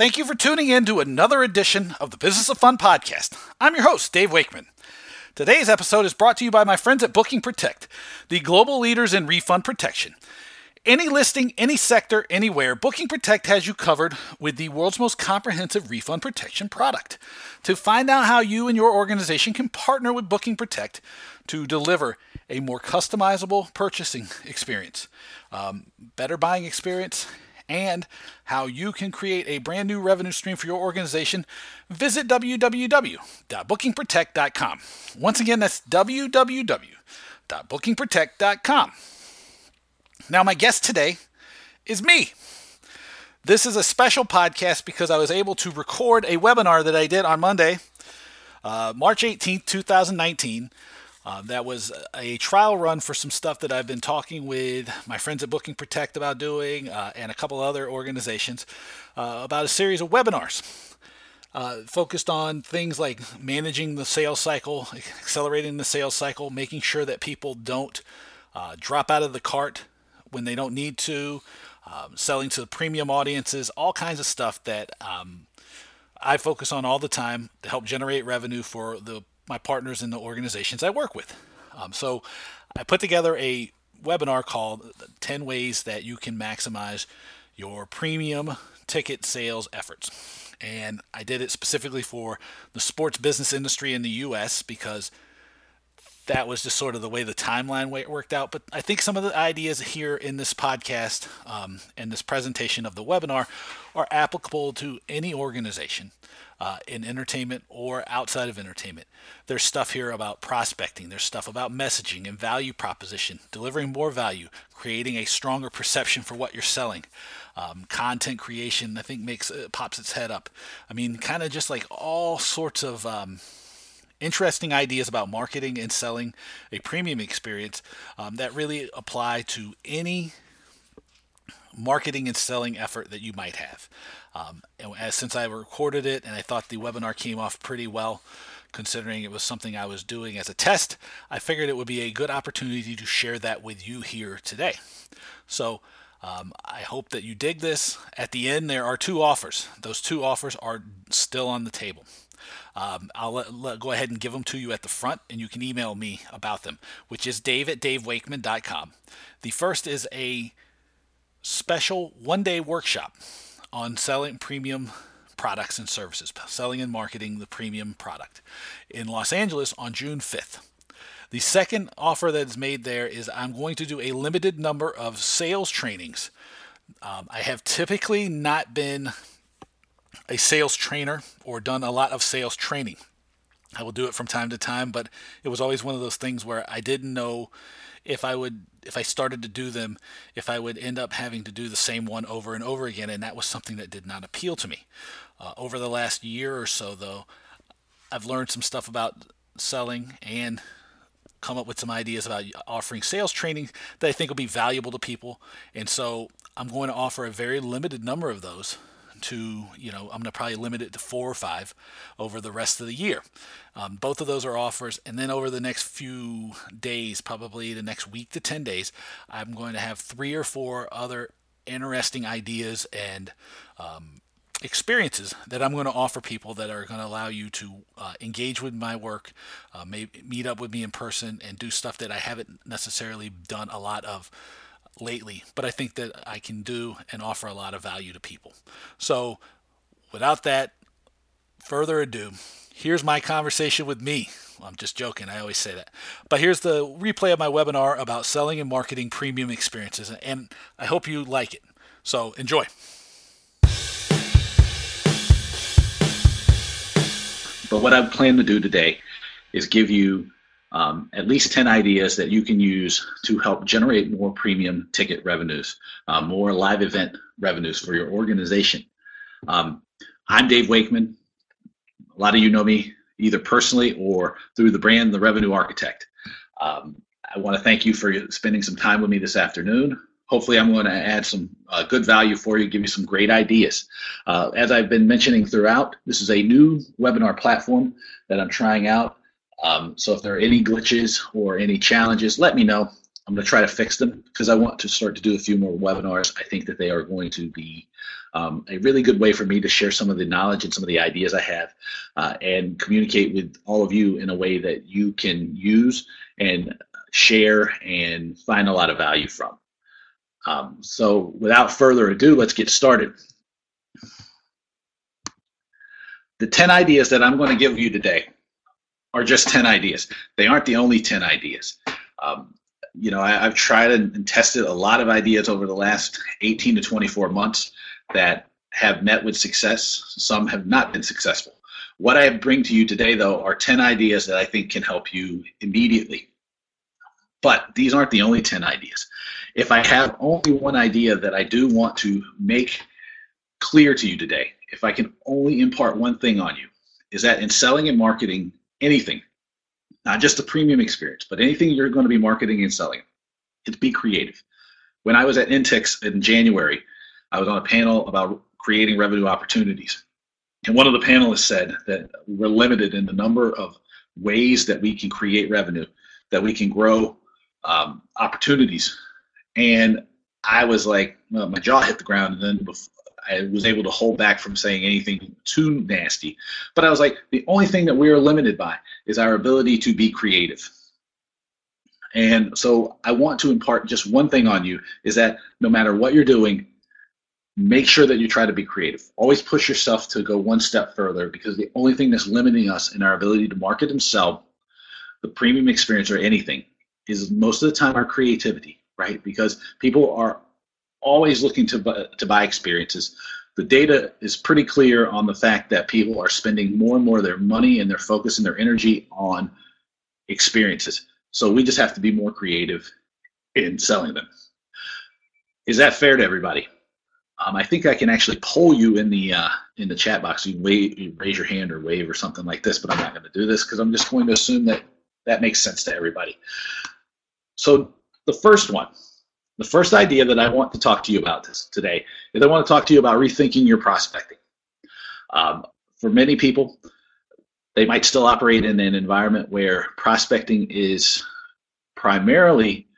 Thank you for tuning in to another edition of the Business of Fun podcast. I'm your host, Dave Wakeman. Today's episode is brought to you by my friends at Booking Protect, the global leaders in refund protection. Any listing, any sector, anywhere, Booking Protect has you covered with the world's most comprehensive refund protection product. To find out how you and your organization can partner with Booking Protect to deliver a more customizable purchasing experience, um, better buying experience, and how you can create a brand new revenue stream for your organization, visit www.bookingprotect.com. Once again, that's www.bookingprotect.com. Now, my guest today is me. This is a special podcast because I was able to record a webinar that I did on Monday, uh, March 18th, 2019. Uh, that was a trial run for some stuff that I've been talking with my friends at Booking Protect about doing uh, and a couple other organizations uh, about a series of webinars. Uh, focused on things like managing the sales cycle, accelerating the sales cycle, making sure that people don't uh, drop out of the cart when they don't need to, um, selling to the premium audiences, all kinds of stuff that um, I focus on all the time to help generate revenue for the my partners in the organizations I work with. Um, so I put together a webinar called 10 Ways That You Can Maximize Your Premium Ticket Sales Efforts. And I did it specifically for the sports business industry in the US because that was just sort of the way the timeline worked out. But I think some of the ideas here in this podcast um, and this presentation of the webinar are applicable to any organization uh, in entertainment or outside of entertainment. There's stuff here about prospecting, there's stuff about messaging and value proposition, delivering more value, creating a stronger perception for what you're selling. Um, content creation, I think, makes uh, pops its head up. I mean, kind of just like all sorts of um, interesting ideas about marketing and selling a premium experience um, that really apply to any marketing and selling effort that you might have. Um, and as, since I recorded it and I thought the webinar came off pretty well, considering it was something I was doing as a test, I figured it would be a good opportunity to share that with you here today. So um, I hope that you dig this. At the end, there are two offers. Those two offers are still on the table. Um, I'll let, let, go ahead and give them to you at the front, and you can email me about them, which is dave at davewakeman.com. The first is a special one day workshop on selling premium products and services, selling and marketing the premium product in Los Angeles on June 5th. The second offer that is made there is I'm going to do a limited number of sales trainings. Um, I have typically not been a sales trainer or done a lot of sales training. I will do it from time to time, but it was always one of those things where I didn't know if I would if I started to do them, if I would end up having to do the same one over and over again, and that was something that did not appeal to me. Uh, over the last year or so, though, I've learned some stuff about selling and come up with some ideas about offering sales training that I think will be valuable to people. And so I'm going to offer a very limited number of those to, you know, I'm going to probably limit it to four or five over the rest of the year. Um, both of those are offers. And then over the next few days, probably the next week to 10 days, I'm going to have three or four other interesting ideas and um, experiences that I'm going to offer people that are going to allow you to uh, engage with my work, uh, meet up with me in person, and do stuff that I haven't necessarily done a lot of lately, but I think that I can do and offer a lot of value to people. So, without that further ado, here's my conversation with me. I'm just joking, I always say that. But here's the replay of my webinar about selling and marketing premium experiences, and I hope you like it. So, enjoy. But what I plan to do today is give you um, at least 10 ideas that you can use to help generate more premium ticket revenues, uh, more live event revenues for your organization. Um, I'm Dave Wakeman. A lot of you know me either personally or through the brand The Revenue Architect. Um, I want to thank you for spending some time with me this afternoon. Hopefully, I'm going to add some uh, good value for you, give you some great ideas. Uh, as I've been mentioning throughout, this is a new webinar platform that I'm trying out. Um, so if there are any glitches or any challenges, let me know. I'm going to try to fix them because I want to start to do a few more webinars. I think that they are going to be um, a really good way for me to share some of the knowledge and some of the ideas I have uh, and communicate with all of you in a way that you can use and share and find a lot of value from. Um, so without further ado, let's get started. The 10 ideas that I'm going to give you today are just 10 ideas. They aren't the only 10 ideas. Um, you know, I, have tried and tested a lot of ideas over the last 18 to 24 months that have met with success. Some have not been successful. What I bring to you today, though, are 10 ideas that I think can help you immediately. But these aren't the only 10 ideas. If I have only one idea that I do want to make clear to you today, if I can only impart one thing on you, is that in selling and marketing anything, not just a premium experience, but anything you're going to be marketing and selling, it's be creative. When I was at INTIX in January, I was on a panel about creating revenue opportunities. And one of the panelists said that we're limited in the number of ways that we can create revenue, that we can grow um, opportunities. And I was like, well, my jaw hit the ground. And then I was able to hold back from saying anything too nasty. But I was like, the only thing that we are limited by is our ability to be creative. And so I want to impart just one thing on you is that no matter what you're doing, make sure that you try to be creative. Always push yourself to go one step further because the only thing that's limiting us in our ability to market and sell the premium experience or anything is most of the time our creativity, right? Because people are always looking to, to buy experiences. The data is pretty clear on the fact that people are spending more and more of their money and their focus and their energy on experiences. So we just have to be more creative in selling them. Is that fair to everybody? Um, I think I can actually poll you in the uh, in the chat box. You, wave, you raise your hand or wave or something like this, but I'm not going to do this because I'm just going to assume that that makes sense to everybody. So the first one, the first idea that I want to talk to you about this today is I want to talk to you about rethinking your prospecting. Um, for many people, they might still operate in an environment where prospecting is primarily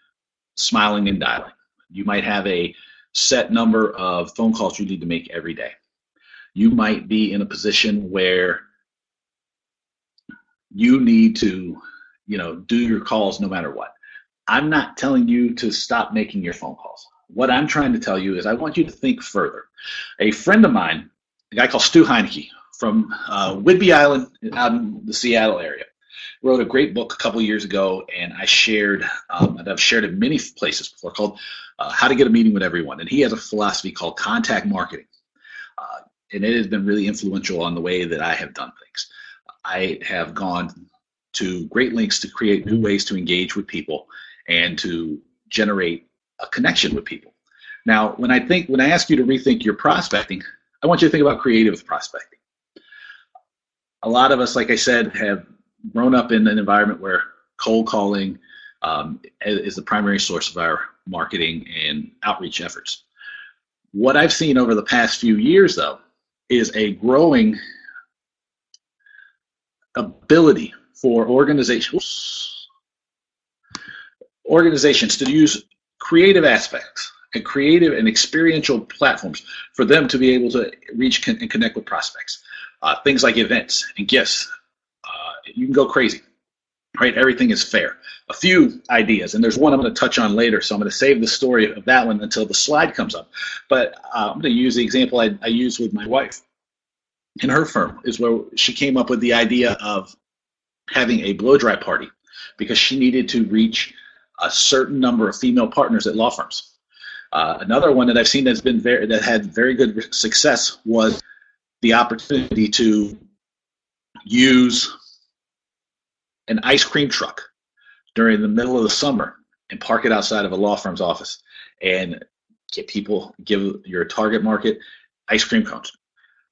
smiling and dialing. You might have a set number of phone calls you need to make every day. You might be in a position where you need to, you know, do your calls no matter what. I'm not telling you to stop making your phone calls. What I'm trying to tell you is I want you to think further. A friend of mine, a guy called Stu Heinecke from uh, Whidbey Island out in the Seattle area, wrote a great book a couple years ago, and I shared, um, and I've shared it many places before, called uh, How to Get a Meeting with Everyone. And he has a philosophy called contact marketing, uh, and it has been really influential on the way that I have done things. I have gone to great lengths to create new ways to engage with people and to generate a connection with people. Now, when I think, when I ask you to rethink your prospecting, I want you to think about creative prospecting. A lot of us, like I said, have grown up in an environment where cold calling um, is the primary source of our marketing and outreach efforts. What I've seen over the past few years, though, is a growing ability for organizations organizations to use creative aspects and creative and experiential platforms for them to be able to reach and connect with prospects. Uh, things like events and gifts. Uh, you can go crazy, right? Everything is fair. A few ideas, and there's one I'm going to touch on later, so I'm going to save the story of that one until the slide comes up. But uh, I'm going to use the example I, I used with my wife in her firm, is where she came up with the idea of having a blow dry party because she needed to reach a certain number of female partners at law firms. Uh, another one that I've seen that's been very that had very good success was the opportunity to use an ice cream truck during the middle of the summer and park it outside of a law firm's office and get people give your target market ice cream cones.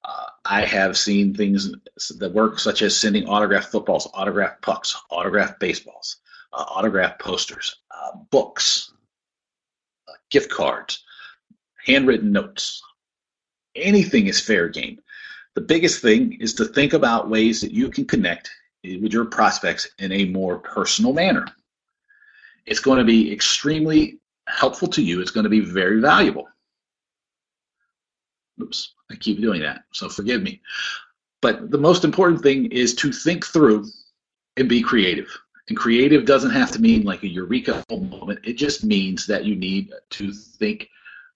Uh, I have seen things that work, such as sending autographed footballs, autographed pucks, autographed baseballs, uh, autographed posters, uh, books, uh, gift cards, handwritten notes. Anything is fair game. The biggest thing is to think about ways that you can connect with your prospects in a more personal manner. it's going to be extremely helpful to you. It's going to be very valuable. Oops, I keep doing that, so forgive me. But the most important thing is to think through and be creative. And creative doesn't have to mean like a eureka moment. It just means that you need to think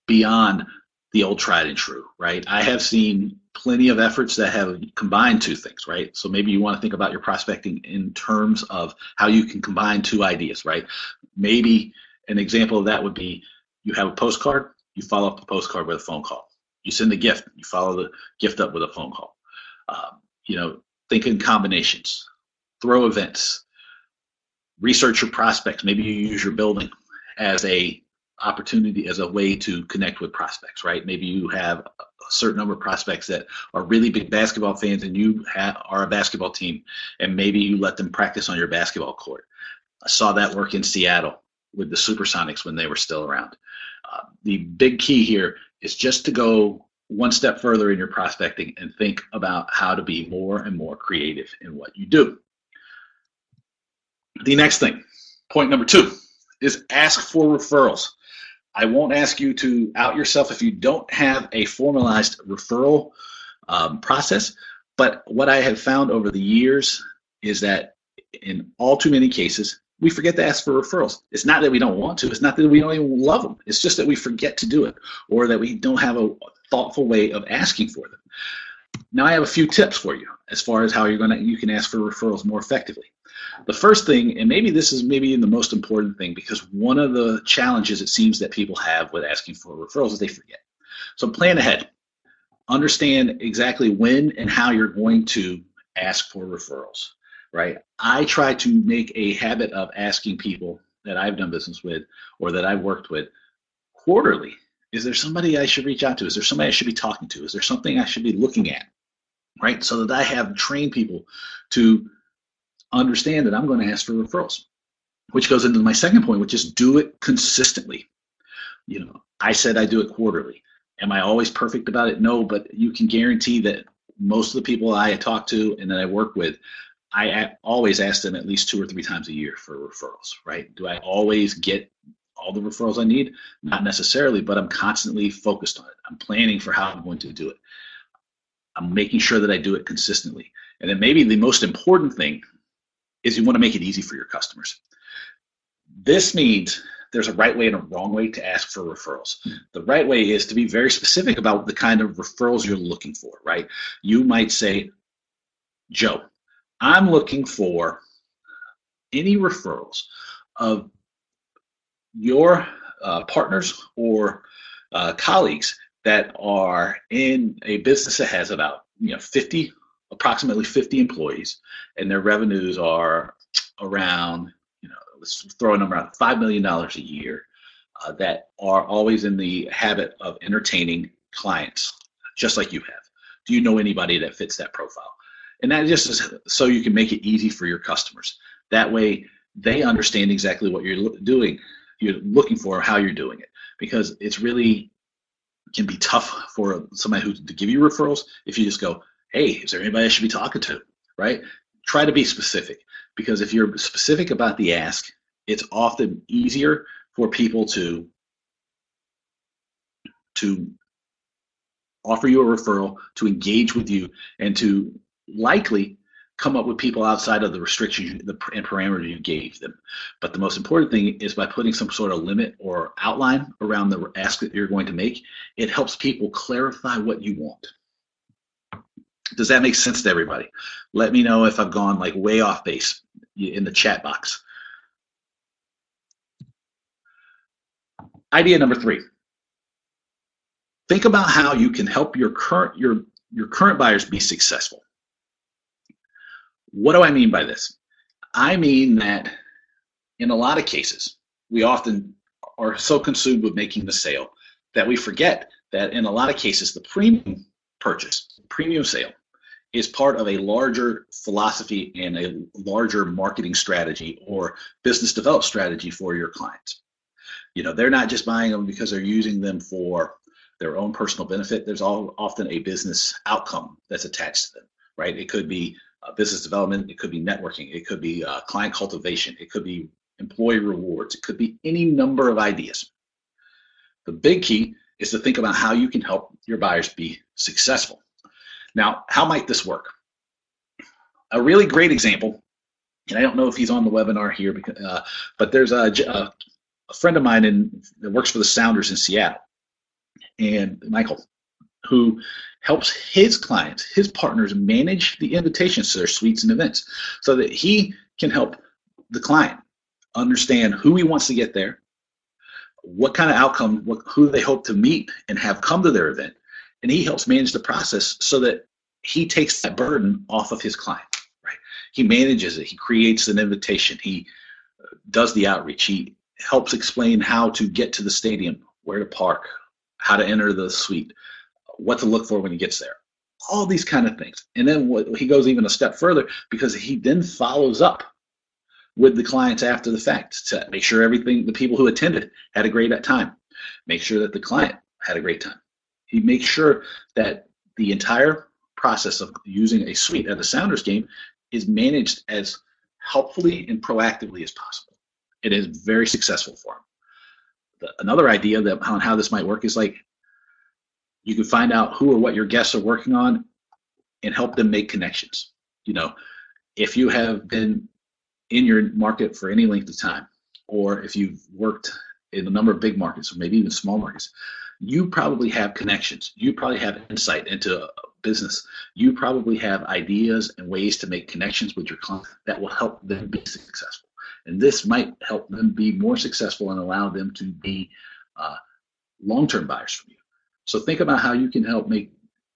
beyond the old tried and true, right? I have seen plenty of efforts that have combined two things, right? So maybe you want to think about your prospecting in terms of how you can combine two ideas, right? Maybe an example of that would be you have a postcard, you follow up the postcard with a phone call. You send the gift, you follow the gift up with a phone call. Um, you know, think in combinations, throw events, research your prospects. Maybe you use your building as a opportunity as a way to connect with prospects, right? Maybe you have a certain number of prospects that are really big basketball fans and you are a basketball team and maybe you let them practice on your basketball court. I saw that work in Seattle with the Supersonics when they were still around. Uh, the big key here is just to go one step further in your prospecting and think about how to be more and more creative in what you do. The next thing, point number two, is ask for referrals. I won't ask you to out yourself if you don't have a formalized referral um, process. But what I have found over the years is that in all too many cases, we forget to ask for referrals. It's not that we don't want to, it's not that we don't even love them. It's just that we forget to do it or that we don't have a thoughtful way of asking for them. Now I have a few tips for you as far as how you're to you can ask for referrals more effectively. The first thing, and maybe this is maybe the most important thing, because one of the challenges it seems that people have with asking for referrals is they forget. So plan ahead. Understand exactly when and how you're going to ask for referrals, right? I try to make a habit of asking people that I've done business with or that I've worked with quarterly. Is there somebody I should reach out to? Is there somebody I should be talking to? Is there something I should be looking at? Right? So that I have trained people to understand that I'm going to ask for referrals, which goes into my second point, which is do it consistently. You know, I said I do it quarterly. Am I always perfect about it? No, but you can guarantee that most of the people I talk to and that I work with, I always ask them at least two or three times a year for referrals, right? Do I always get all the referrals I need? Not necessarily, but I'm constantly focused on it. I'm planning for how I'm going to do it. I'm making sure that I do it consistently. And then maybe the most important thing is you want to make it easy for your customers. This means there's a right way and a wrong way to ask for referrals. The right way is to be very specific about the kind of referrals you're looking for, right? You might say, Joe, I'm looking for any referrals of your uh, partners or uh, colleagues that are in a business that has about you know 50 approximately 50 employees, and their revenues are around, you know, let's throw a number out, $5 million a year, uh, that are always in the habit of entertaining clients, just like you have. Do you know anybody that fits that profile? And that just is so you can make it easy for your customers. That way, they understand exactly what you're doing, you're looking for, how you're doing it, because it's really can be tough for somebody who to give you referrals if you just go, hey, is there anybody I should be talking to? Right? Try to be specific because if you're specific about the ask, it's often easier for people to to offer you a referral, to engage with you, and to likely come up with people outside of the restrictions the, and parameters you gave them. But the most important thing is by putting some sort of limit or outline around the ask that you're going to make, it helps people clarify what you want. Does that make sense to everybody? Let me know if I've gone like way off base in the chat box. Idea number three. Think about how you can help your current your your current buyers be successful. What do I mean by this? I mean that in a lot of cases, we often are so consumed with making the sale that we forget that in a lot of cases, the premium purchase, premium sale, is part of a larger philosophy and a larger marketing strategy or business development strategy for your clients. You know, they're not just buying them because they're using them for their own personal benefit. There's all, often a business outcome that's attached to them, right? It could be business development, it could be networking, it could be uh, client cultivation, it could be employee rewards. It could be any number of ideas. The big key is to think about how you can help your buyers be successful. Now, how might this work? A really great example, and I don't know if he's on the webinar here, because, uh, but there's a, a, a, friend of mine in, that works for the Sounders in Seattle, and Michael, who helps his clients, his partners, manage the invitations to their suites and events so that he can help the client understand who he wants to get there, what kind of outcome, what, who they hope to meet and have come to their event. And he helps manage the process so that he takes that burden off of his client. Right? He manages it. He creates an invitation. He uh, does the outreach. He helps explain how to get to the stadium, where to park, how to enter the suite, what to look for when he gets there. All these kind of things. And then what, he goes even a step further because he then follows up with the clients after the fact to make sure everything, the people who attended had a great time. Make sure that the client had a great time. He makes sure that the entire process of using a suite at the Sounders game is managed as helpfully and proactively as possible. It is very successful for him. The, another idea that on how this might work is like you can find out who or what your guests are working on and help them make connections. You know, if you have been in your market for any length of time, or if you've worked in a number of big markets or maybe even small markets, you probably have connections. You probably have insight into business. You probably have ideas and ways to make connections with your client that will help them be successful. And this might help them be more successful and allow them to be uh, long-term buyers from you. So think about how you can help make,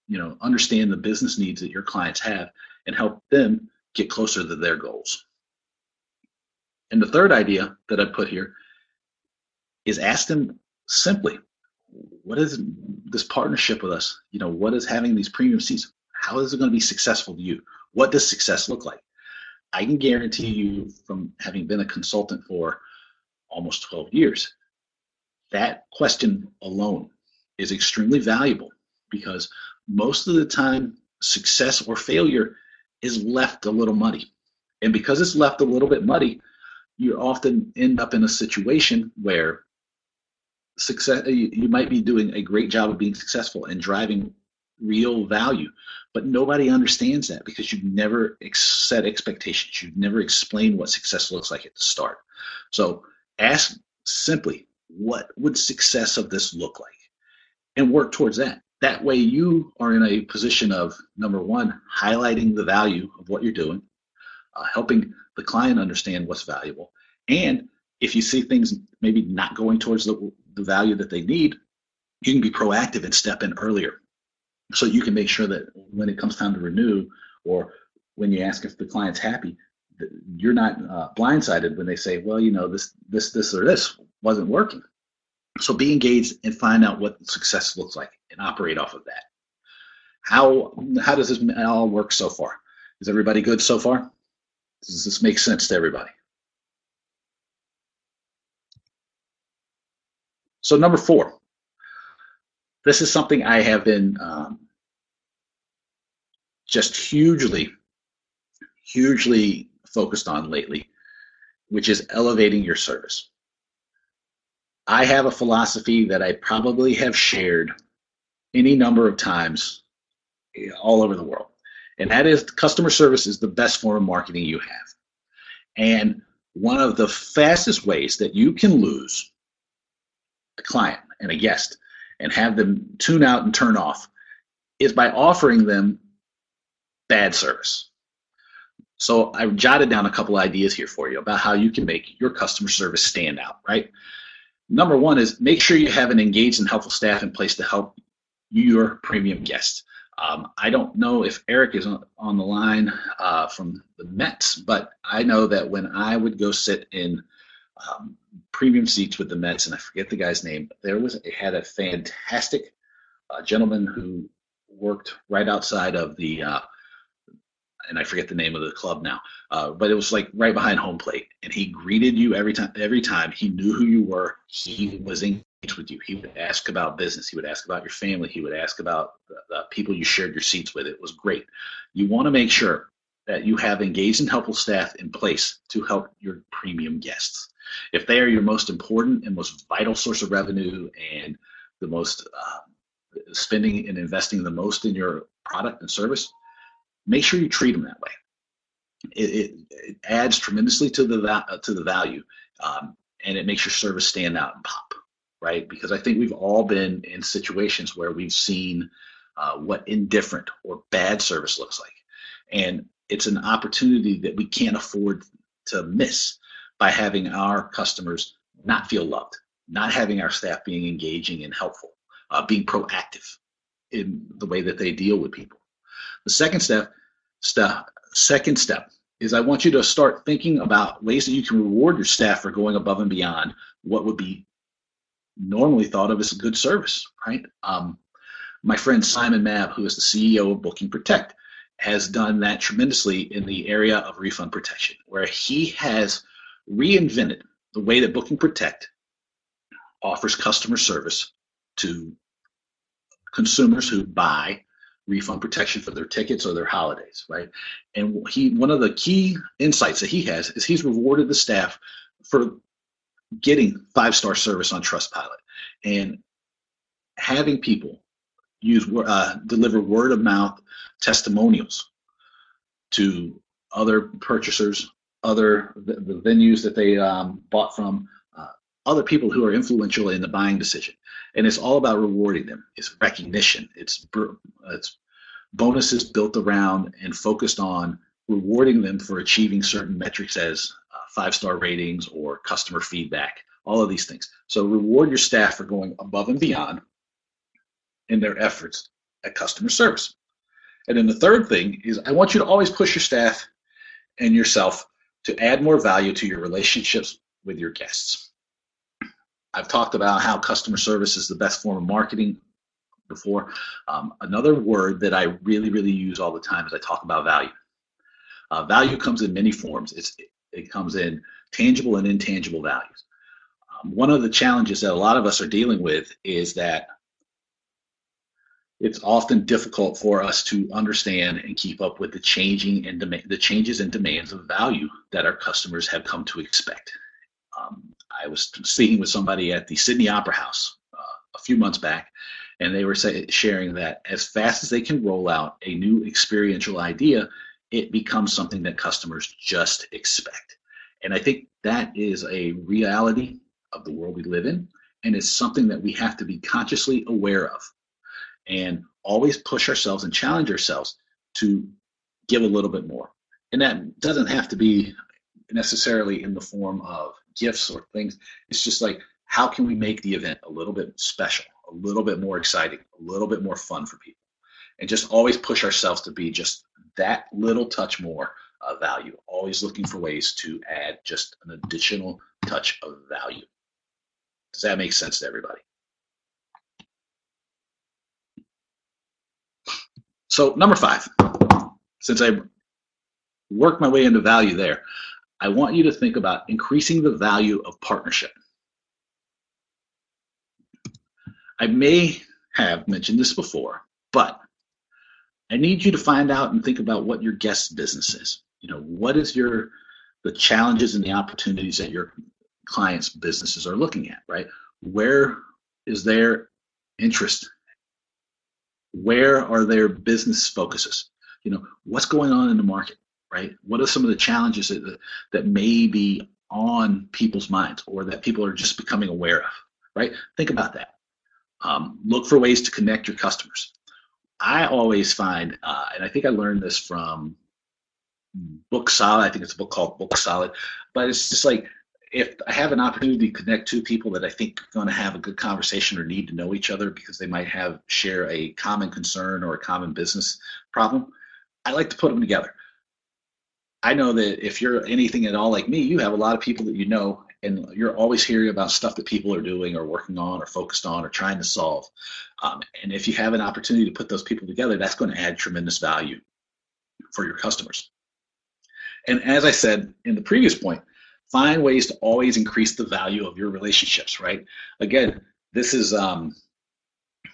you know, understand the business needs that your clients have and help them get closer to their goals. And the third idea that I put here is ask them simply, what is this partnership with us? You know, what is having these premium seats? How is it going to be successful to you? What does success look like? I can guarantee you from having been a consultant for almost 12 years, that question alone is extremely valuable because most of the time success or failure is left a little muddy. And because it's left a little bit muddy, you often end up in a situation where success you, might be doing a great job of being successful and driving real value but nobody understands that because you've never ex- set expectations. You've never explained what success looks like at the start. So ask simply what would success of this look like and work towards that that way you are in a position of number one highlighting the value of what you're doing uh, helping the client understand what's valuable. And if you see things maybe not going towards the, the value that they need, you can be proactive and step in earlier. So you can make sure that when it comes time to renew or when you ask if the client's happy, you're not uh, blindsided when they say, well, you know, this, this, this, or this wasn't working. So be engaged and find out what success looks like and operate off of that. How, how does this all work so far? Is everybody good so far? Does this make sense to everybody? So number four, this is something I have been um, just hugely, hugely focused on lately, which is elevating your service. I have a philosophy that I probably have shared any number of times all over the world and that is customer service is the best form of marketing you have. And one of the fastest ways that you can lose a client and a guest and have them tune out and turn off is by offering them bad service. So I jotted down a couple ideas here for you about how you can make your customer service stand out, right? Number one is make sure you have an engaged and helpful staff in place to help your premium guests. Um, I don't know if Eric is on, on the line uh, from the Mets, but I know that when I would go sit in um, premium seats with the Mets, and I forget the guy's name, there was it had a fantastic uh, gentleman who worked right outside of the, uh, and I forget the name of the club now, uh, but it was like right behind home plate, and he greeted you every time. Every time he knew who you were, he was engaged with you. He would ask about business. He would ask about your family. He would ask about the, the people you shared your seats with. It was great. You want to make sure that you have engaged and helpful staff in place to help your premium guests. If they are your most important and most vital source of revenue and the most uh, spending and investing the most in your product and service, make sure you treat them that way. It, it, it adds tremendously to the uh, to the value, um, and it makes your service stand out and pop, right? Because I think we've all been in situations where we've seen uh, what indifferent or bad service looks like, and it's an opportunity that we can't afford to miss by having our customers not feel loved, not having our staff being engaging and helpful, uh, being proactive in the way that they deal with people. The second step, step, second step is I want you to start thinking about ways that you can reward your staff for going above and beyond what would be normally thought of as a good service, right? Um, my friend Simon Mabb, who is the CEO of Booking Protect, has done that tremendously in the area of refund protection, where he has reinvented the way that Booking Protect offers customer service to consumers who buy refund protection for their tickets or their holidays, right? And he one of the key insights that he has is he's rewarded the staff for getting five star service on Trustpilot and having people use uh, deliver word of mouth testimonials to other purchasers, other the, the venues that they um, bought from, uh, other people who are influential in the buying decision. And it's all about rewarding them. It's recognition. It's it's bonuses built around and focused on rewarding them for achieving certain metrics as uh, five star ratings or customer feedback. All of these things. So reward your staff for going above and beyond in their efforts at customer service. And then the third thing is I want you to always push your staff and yourself to add more value to your relationships with your guests. I've talked about how customer service is the best form of marketing before. Um, another word that I really, really use all the time is I talk about value. Uh, value comes in many forms. It's, it comes in tangible and intangible values. Um, one of the challenges that a lot of us are dealing with is that it's often difficult for us to understand and keep up with the changing and the changes and demands of value that our customers have come to expect. I was speaking with somebody at the Sydney Opera House uh, a few months back, and they were say, sharing that as fast as they can roll out a new experiential idea, it becomes something that customers just expect. And I think that is a reality of the world we live in, and it's something that we have to be consciously aware of and always push ourselves and challenge ourselves to give a little bit more. And that doesn't have to be necessarily in the form of gifts or things. It's just like, how can we make the event a little bit special, a little bit more exciting, a little bit more fun for people? And just always push ourselves to be just that little touch more uh, value, always looking for ways to add just an additional touch of value. Does that make sense to everybody? So number five, since I worked my way into value there, I want you to think about increasing the value of partnership. I may have mentioned this before, but I need you to find out and think about what your guest business is. You know, what is your the challenges and the opportunities that your clients' businesses are looking at, right? Where is their interest where are their business focuses? You know, what's going on in the market, right? What are some of the challenges that, that may be on people's minds or that people are just becoming aware of, right? Think about that. Um, look for ways to connect your customers. I always find, uh, and I think I learned this from Book Solid. I think it's a book called Book Solid, but it's just like if I have an opportunity to connect two people that I think are going to have a good conversation or need to know each other because they might have share a common concern or a common business problem, I like to put them together. I know that if you're anything at all like me, you have a lot of people that you know, and you're always hearing about stuff that people are doing or working on or focused on or trying to solve. Um, and if you have an opportunity to put those people together, that's going to add tremendous value for your customers. And as I said in the previous point, find ways to always increase the value of your relationships right again this is um,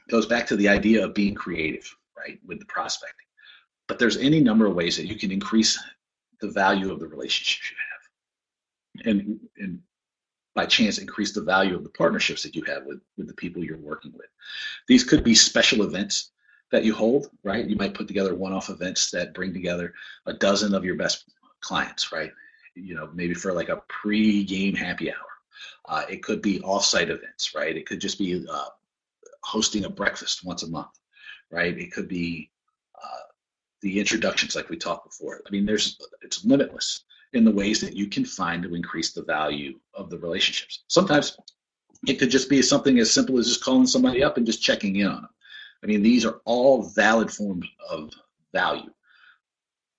goes back to the idea of being creative right with the prospecting but there's any number of ways that you can increase the value of the relationships you have and, and by chance increase the value of the partnerships that you have with, with the people you're working with. These could be special events that you hold, right? You might put together one-off events that bring together a dozen of your best clients, right? You know, maybe for like a pre-game happy hour. Uh, it could be off-site events, right? It could just be uh, hosting a breakfast once a month, right? It could be the introductions like we talked before. I mean, there's it's limitless in the ways that you can find to increase the value of the relationships. Sometimes it could just be something as simple as just calling somebody up and just checking in on them. I mean, these are all valid forms of value.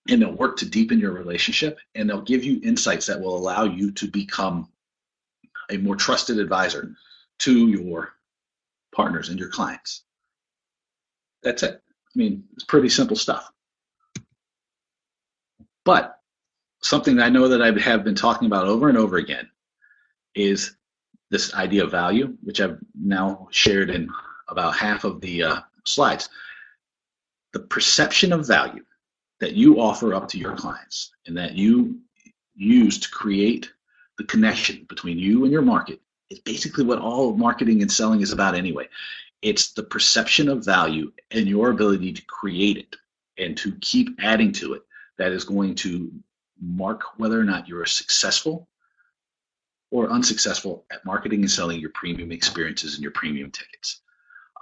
And they'll work to deepen your relationship and they'll give you insights that will allow you to become a more trusted advisor to your partners and your clients. That's it. I mean, it's pretty simple stuff. But something I know that I have been talking about over and over again is this idea of value, which I've now shared in about half of the uh, slides. The perception of value that you offer up to your clients and that you use to create the connection between you and your market is basically what all marketing and selling is about anyway. It's the perception of value and your ability to create it and to keep adding to it that is going to mark whether or not you're successful or unsuccessful at marketing and selling your premium experiences and your premium tickets.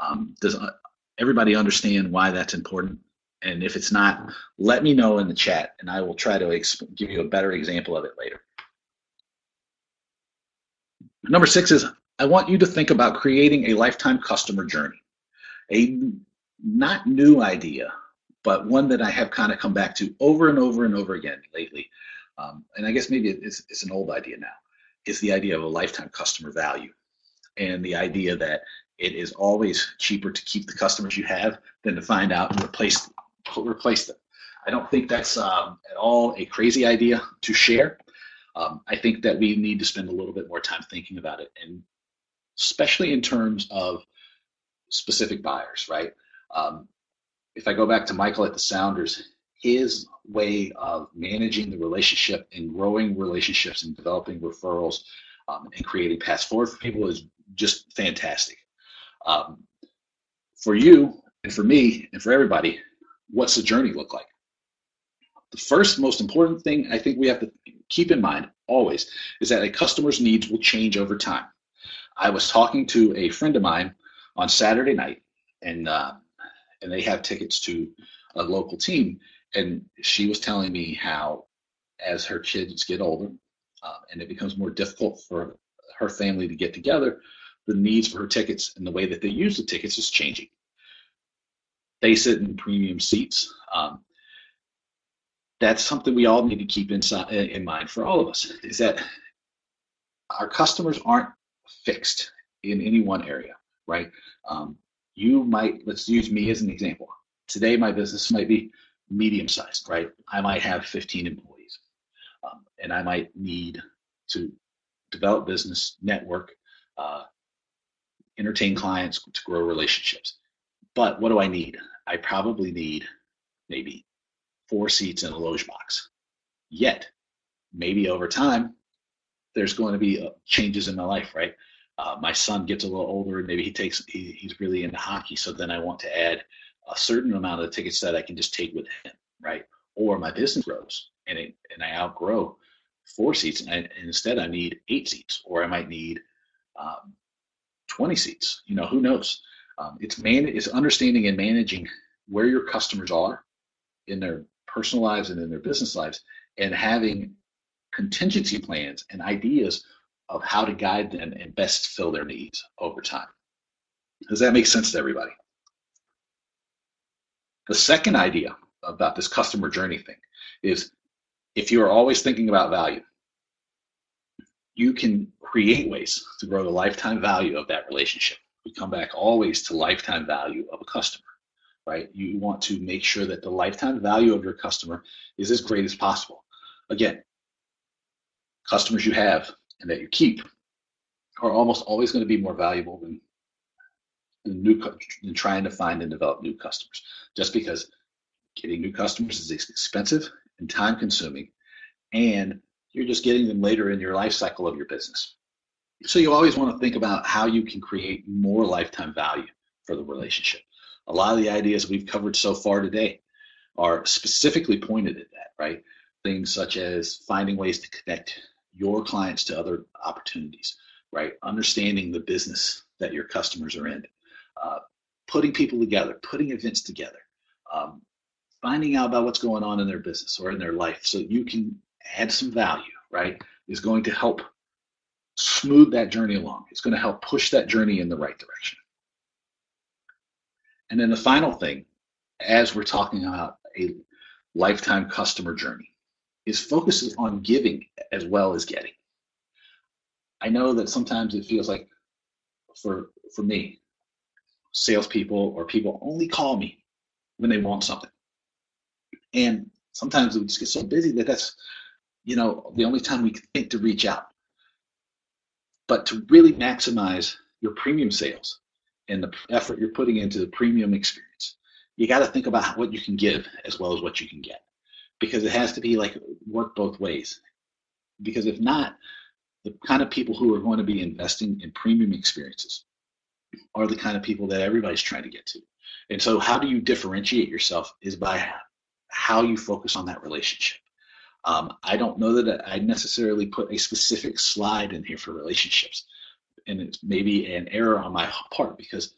Um, does uh, everybody understand why that's important? And if it's not, let me know in the chat and I will try to exp- give you a better example of it later. Number six is I want you to think about creating a lifetime customer journey. A not new idea, but one that I have kind of come back to over and over and over again lately, um, and I guess maybe it's, it's an old idea now, is the idea of a lifetime customer value, and the idea that it is always cheaper to keep the customers you have than to find out and replace replace them. I don't think that's um, at all a crazy idea to share. Um, I think that we need to spend a little bit more time thinking about it, and especially in terms of specific buyers, right? Um, if I go back to Michael at the Sounders, his way of managing the relationship and growing relationships and developing referrals um, and creating paths forward for people is just fantastic. Um, for you and for me and for everybody, what's the journey look like? The first most important thing I think we have to keep in mind always is that a customer's needs will change over time. I was talking to a friend of mine on Saturday night, and uh, and they have tickets to a local team. And she was telling me how, as her kids get older, uh, and it becomes more difficult for her family to get together, the needs for her tickets and the way that they use the tickets is changing. They sit in premium seats. Um, that's something we all need to keep inside, in mind for all of us is that our customers aren't fixed in any one area, right? Um, you might, let's use me as an example. Today, my business might be medium sized, right? I might have 15 employees um, and I might need to develop business, network, uh, entertain clients, to grow relationships. But what do I need? I probably need maybe four seats in a loge box. Yet, maybe over time, there's going to be uh, changes in my life, right? Uh, my son gets a little older and maybe he takes he, he's really into hockey. So then i want to add a certain amount of tickets that i can just take with him right? Or my business grows and it, and i outgrow four seats and, I, and instead i need eight seats or i might need um, 20 seats you know who knows? Um, it's man it's understanding and managing where your customers are in their personal lives and in their business lives and having contingency plans and ideas of how to guide them and best fill their needs over time. Does that make sense to everybody? The second idea about this customer journey thing is if you are always thinking about value, you can create ways to grow the lifetime value of that relationship. We come back always to lifetime value of a customer, right? You want to make sure that the lifetime value of your customer is as great as possible. Again, customers you have and that you keep are almost always going to be more valuable than, than new than trying to find and develop new customers. Just because Getting new customers is expensive and time consuming, and you're just getting them later in your life cycle of your business. So you always want to think about how you can create more lifetime value for the relationship. A lot of the ideas we've covered so far today are specifically pointed at that, right? Things such as finding ways to connect your clients to other opportunities, right? Understanding the business that your customers are in, uh, putting people together, putting events together, um, finding out about what's going on in their business or in their life so you can add some value, right? Is going to help smooth that journey along. It's going to help push that journey in the right direction. And then the final thing, as we're talking about a lifetime customer journey, is focuses on giving as well as getting. I know that sometimes it feels like for for me, salespeople or people only call me when they want something. And sometimes we just get so busy that that's, you know, the only time we can think to reach out. But to really maximize your premium sales and the effort you're putting into the premium experience, you got to think about what you can give as well as what you can get because it has to be like work both ways. Because if not, the kind of people who are going to be investing in premium experiences are the kind of people that everybody's trying to get to. And so, how do you differentiate yourself is by how you focus on that relationship. Um, I don't know that I necessarily put a specific slide in here for relationships, and it's maybe an error on my part because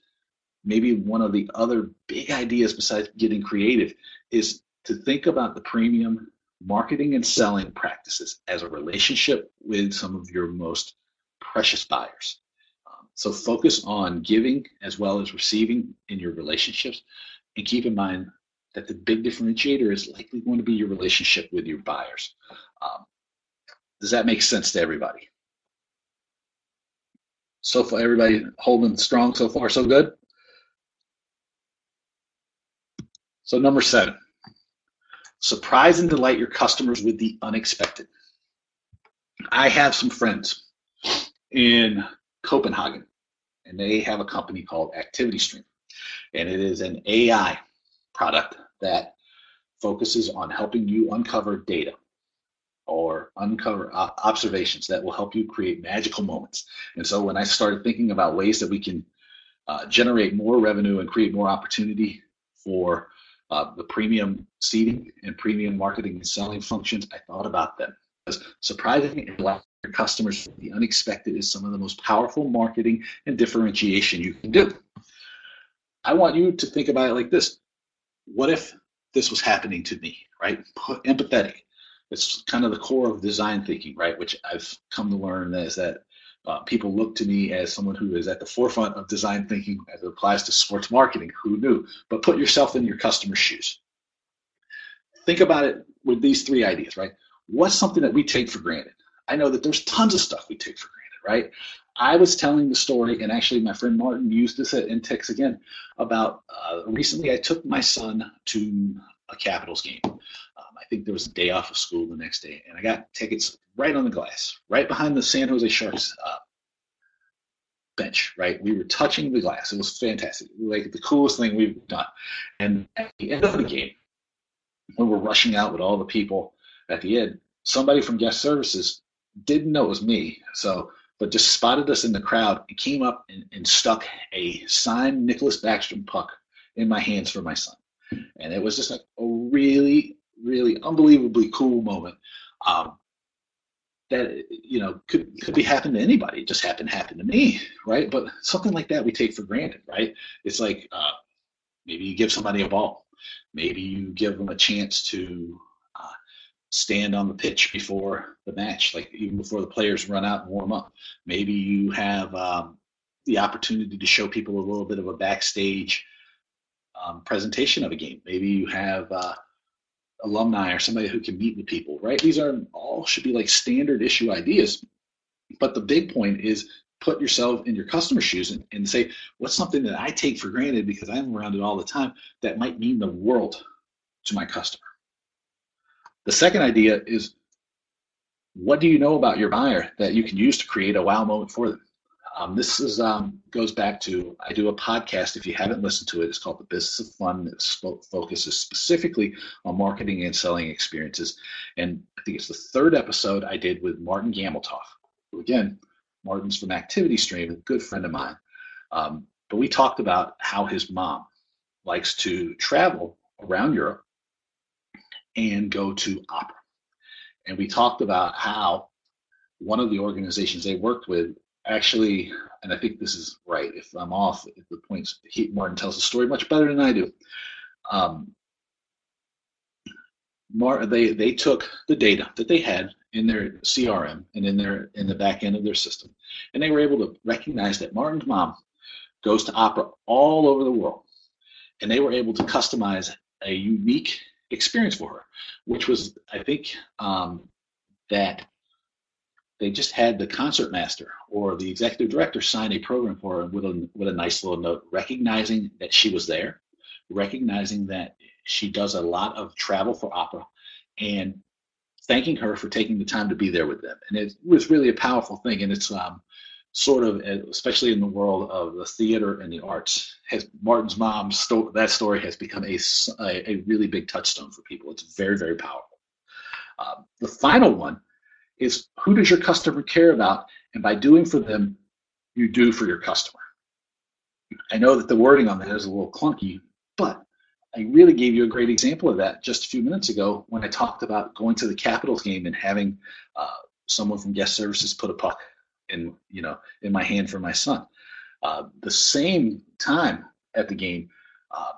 maybe one of the other big ideas besides getting creative is to think about the premium marketing and selling practices as a relationship with some of your most precious buyers. Um, so focus on giving as well as receiving in your relationships. And keep in mind that the big differentiator is likely going to be your relationship with your buyers. Um, does that make sense to everybody? So far, everybody holding strong so far, so good? So number seven, Surprise and delight your customers with the unexpected. I have some friends in Copenhagen, and they have a company called Activity Stream, and it is an AI product that focuses on helping you uncover data or uncover observations that will help you create magical moments. And so when I started thinking about ways that we can uh, generate more revenue and create more opportunity for uh, the premium seating and premium marketing and selling functions, I thought about them. Because surprising and your customers, the unexpected is some of the most powerful marketing and differentiation you can do. I want you to think about it like this. What if this was happening to me, right? Empathetic. It's kind of the core of design thinking, right? Which I've come to learn is that uh, people look to me as someone who is at the forefront of design thinking as it applies to sports marketing. Who knew? But put yourself in your customer's shoes. Think about it with these three ideas, right? What's something that we take for granted? I know that there's tons of stuff we take for granted, right? I was telling the story, and actually, my friend Martin used this at INTIX again about uh, recently I took my son to a Capitals game. I think there was a day off of school the next day, and I got tickets right on the glass, right behind the San Jose Sharks uh, bench, right? We were touching the glass. It was fantastic. Like the coolest thing we've done. And at the end of the game, when we're rushing out with all the people at the end, somebody from guest services didn't know it was me. So, but just spotted us in the crowd and came up and, and stuck a signed Nicklas Backstrom puck in my hands for my son. And it was just like a really, really unbelievably cool moment. Um, that you know could could be happen to anybody. It just happened happen to me, right? But something like that we take for granted, right? It's like uh, maybe you give somebody a ball, maybe you give them a chance to uh, stand on the pitch before the match, like even before the players run out and warm up. Maybe you have um, the opportunity to show people a little bit of a backstage um, presentation of a game. Maybe you have uh, alumni or somebody who can meet with people, right? These are all should be like standard issue ideas. But the big point is put yourself in your customer shoes and, and say, what's something that I take for granted because I'm around it all the time that might mean the world to my customer? The second idea is what do you know about your buyer that you can use to create a wow moment for them? Um, this is um, goes back to I do a podcast. If you haven't listened to it, it's called The Business of Fun. That focuses specifically on marketing and selling experiences. And I think it's the third episode I did with Martin Gameltoff. Again, Martin's from Activity Stream, a good friend of mine. Um, but we talked about how his mom likes to travel around Europe and go to opera. And we talked about how one of the organizations they worked with actually, and I think this is right. If I'm off, if the points, he, Martin tells the story much better than I do. Um, Mar, they they took the data that they had in their CRM and in their in the back end of their system, and they were able to recognize that Martin's mom goes to opera all over the world, and they were able to customize a unique experience for her, which was I think um, that they just had the concert master or the executive director sign a program for her with a with a nice little note, recognizing that she was there, recognizing that she does a lot of travel for opera, and thanking her for taking the time to be there with them. And it was really a powerful thing. And it's um, sort of, especially in the world of the theater and the arts, has Martin's mom's sto- that story has become a, a, a, really big touchstone for people. It's very, very powerful. Um, the final one is who does your customer care about? And by doing for them, you do for your customer. I know that the wording on that is a little clunky, but I really gave you a great example of that just a few minutes ago when I talked about going to the Capitals game and having uh, someone from guest services put a puck in, you know, in my hand for my son. Uh, the same time at the game, uh,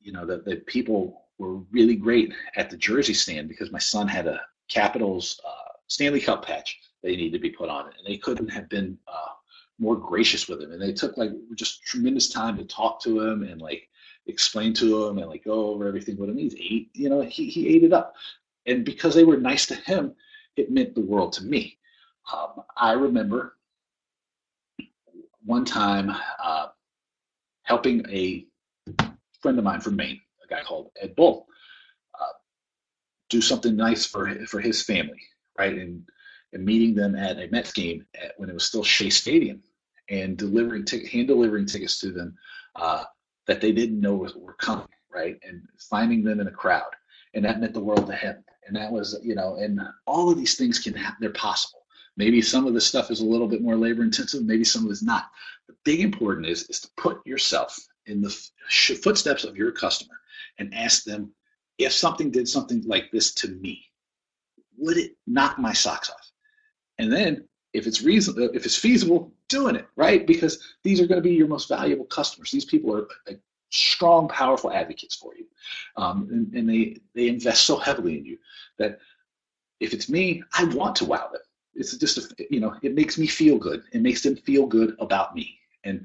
you know, the, the people were really great at the jersey stand because my son had a Capitals uh, Stanley Cup patch they needed to be put on it, and they couldn't have been uh, more gracious with him. And they took like just tremendous time to talk to him and like explain to him and like go over everything with him. He's eight, you know, he he ate it up, and because they were nice to him, it meant the world to me. Um, I remember one time uh, helping a friend of mine from Maine, a guy called Ed Bull, uh, do something nice for for his family right? And, and meeting them at a Mets game at, when it was still Shea Stadium and delivering t- hand delivering tickets to them uh, that they didn't know were coming, right? And finding them in a crowd, and that meant the world to him. And that was, you know, and all of these things can happen. They're possible. Maybe some of the stuff is a little bit more labor intensive. Maybe some of it's not. The big important is is to put yourself in the footsteps of your customer and ask them if something did something like this to me would it knock my socks off? And then if it's reasonable, if it's feasible, doing it, right? Because these are going to be your most valuable customers. These people are like, strong, powerful advocates for you. Um, and, and they, they invest so heavily in you that if it's me, I want to wow them. It's just, a, you know, it makes me feel good. It makes them feel good about me. And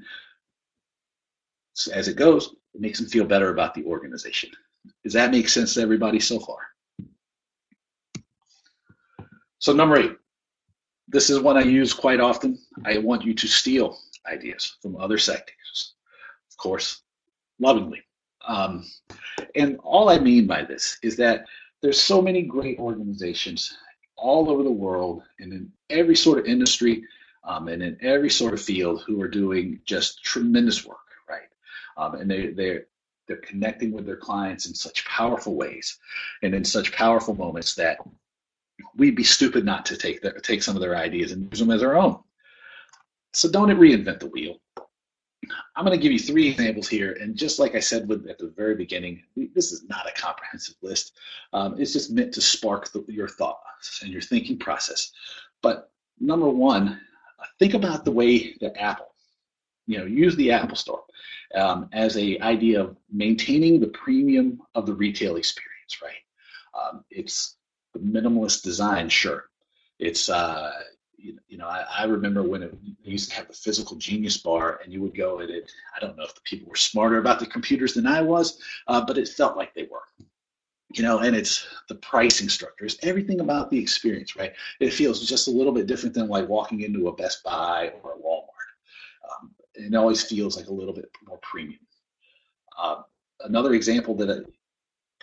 as it goes, it makes them feel better about the organization. Does that make sense to everybody so far? So number eight, this is one I use quite often. I want you to steal ideas from other sectors, of course, lovingly. Um, and all I mean by this is that there's so many great organizations all over the world and in every sort of industry um, and in every sort of field who are doing just tremendous work, right? Um, and they, they're they're connecting with their clients in such powerful ways and in such powerful moments that we'd be stupid not to take take some of their ideas and use them as our own. So don't reinvent the wheel. I'm going to give you three examples here, and just like I said with, at the very beginning, this is not a comprehensive list. Um, it's just meant to spark the, your thoughts and your thinking process. But number one, think about the way that Apple, you know, use the Apple Store um, as a idea of maintaining the premium of the retail experience. Right? Um, it's minimalist design, sure. It's uh, you, know, I, I remember when it used to have the physical genius bar, and you would go at it. I don't know if the people were smarter about the computers than I was, uh, but it felt like they were. You know, and it's the pricing structure. structures, everything about the experience, right? It feels just a little bit different than like walking into a Best Buy or a Walmart. Um, it always feels like a little bit more premium. Uh, another example that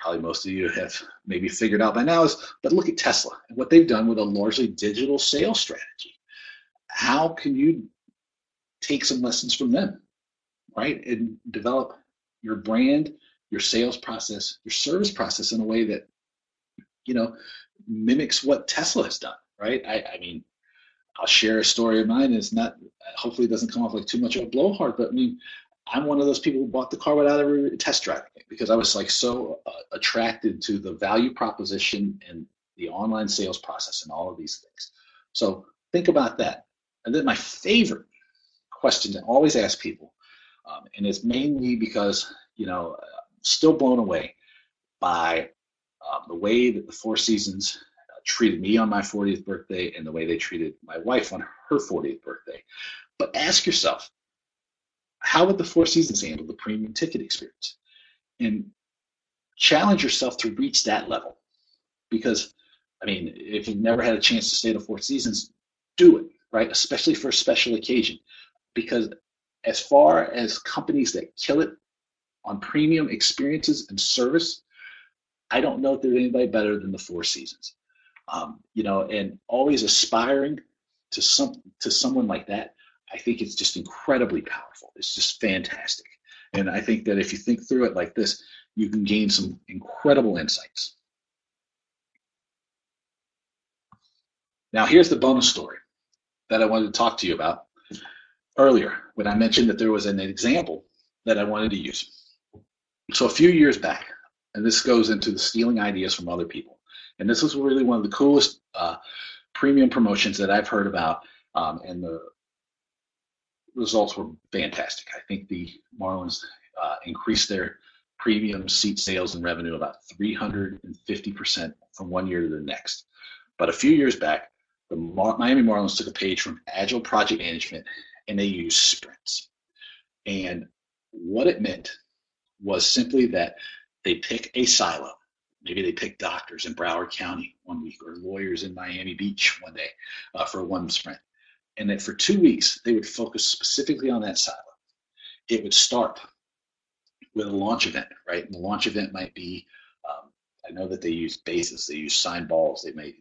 probably most of you have maybe figured out by now is but look at Tesla and what they've done with a largely digital sales strategy. How can you take some lessons from them, right? And develop your brand, your sales process, your service process in a way that, you know, mimics what Tesla has done, right? I, I mean, I'll share a story of mine. It's not, hopefully, it doesn't come off like too much of a blowhard, but I mean, I'm one of those people who bought the car without ever test driving it because I was like so uh, attracted to the value proposition and the online sales process and all of these things. So think about that. And then my favorite question to always ask people, um, and it's mainly because you know, still blown away by um, the way that the Four Seasons uh, treated me on my 40th birthday and the way they treated my wife on her 40th birthday. But ask yourself, how would the Four Seasons handle the premium ticket experience? And challenge yourself to reach that level. Because, I mean, if you've never had a chance to stay at the Four Seasons, do it, right? Especially for a special occasion. Because as far as companies that kill it on premium experiences and service, I don't know if there's anybody better than the Four Seasons. Um, you know, and always aspiring to some to someone like that, I think it's just incredibly powerful. It's just fantastic. And I think that if you think through it like this, you can gain some incredible insights. Now, here's the bonus story that I wanted to talk to you about earlier when I mentioned that there was an example that I wanted to use. So a few years back, and this goes into the stealing ideas from other people. And this is really one of the coolest uh, premium promotions that I've heard about, um, and the results were fantastic. I think the Marlins uh, increased their premium seat sales and revenue about 350% from one year to the next. But a few years back, the Miami Marlins took a page from Agile Project Management and they used sprints. And what it meant was simply that they pick a silo. Maybe they pick doctors in Broward County one week or lawyers in Miami Beach one day uh, for one sprint. And that for two weeks, they would focus specifically on that silo. It would start with a launch event, right? And the launch event might be, um, I know that they use bases, they use sign balls, they may,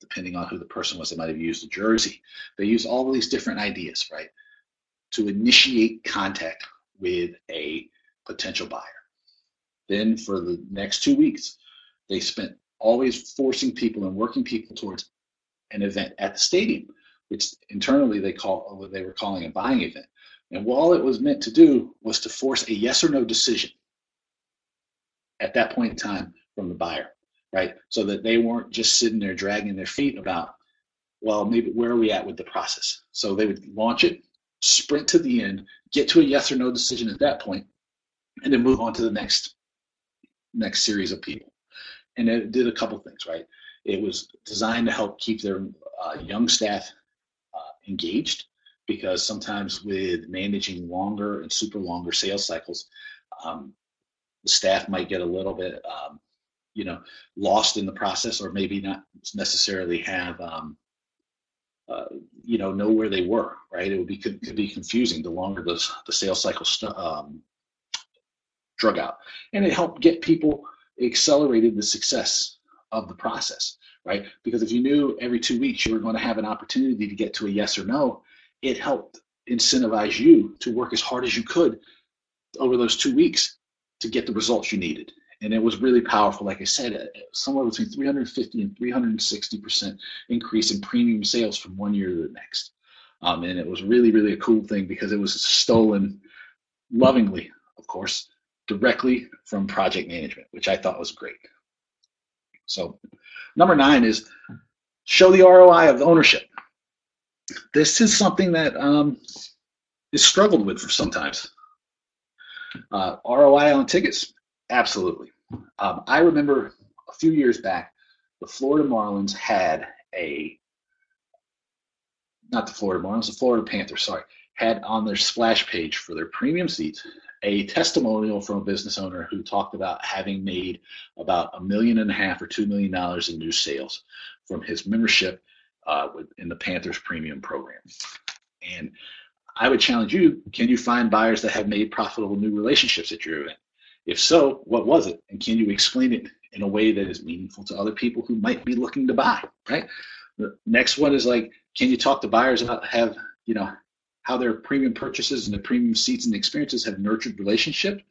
depending on who the person was, they might have used a jersey. They use all these different ideas, right? To initiate contact with a potential buyer. Then for the next two weeks, they spent always forcing people and working people towards an event at the stadium, internally they call they were calling a buying event. And all it was meant to do was to force a yes or no decision at that point in time from the buyer, right? So that they weren't just sitting there dragging their feet about, well, maybe where are we at with the process? So they would launch it, sprint to the end, get to a yes or no decision at that point, and then move on to the next next series of people. And it did a couple things, right? It was designed to help keep their uh, young staff engaged because sometimes with managing longer and super longer sales cycles, um, the staff might get a little bit, um, you know, lost in the process or maybe not necessarily have, um, uh, you know, know where they were, right? It would be could, could be confusing the longer the, the sales cycle um, drug out. And it helped get people accelerated the success of the process, right? Because if you knew every two weeks you were going to have an opportunity to get to a yes or no, it helped incentivize you to work as hard as you could over those two weeks to get the results you needed. And it was really powerful. Like I said, uh, somewhere between 350 and 360% increase in premium sales from one year to the next. Um, and it was really, really a cool thing because it was stolen lovingly, of course, directly from project management, which I thought was great. So, number nine is show the ROI of ownership. This is something that um, is struggled with sometimes. Uh, ROI on tickets, absolutely. Um, I remember a few years back, the Florida Marlins had a, not the Florida Marlins, the Florida Panthers, sorry, had on their splash page for their premium seats a testimonial from a business owner who talked about having made about a million and a half or two million dollars in new sales from his membership uh, in the Panthers premium program. And I would challenge you can you find buyers that have made profitable new relationships at your event? If so, what was it? And can you explain it in a way that is meaningful to other people who might be looking to buy, right? The next one is like, can you talk to buyers about have, you know, how their premium purchases and the premium seats and experiences have nurtured relationship,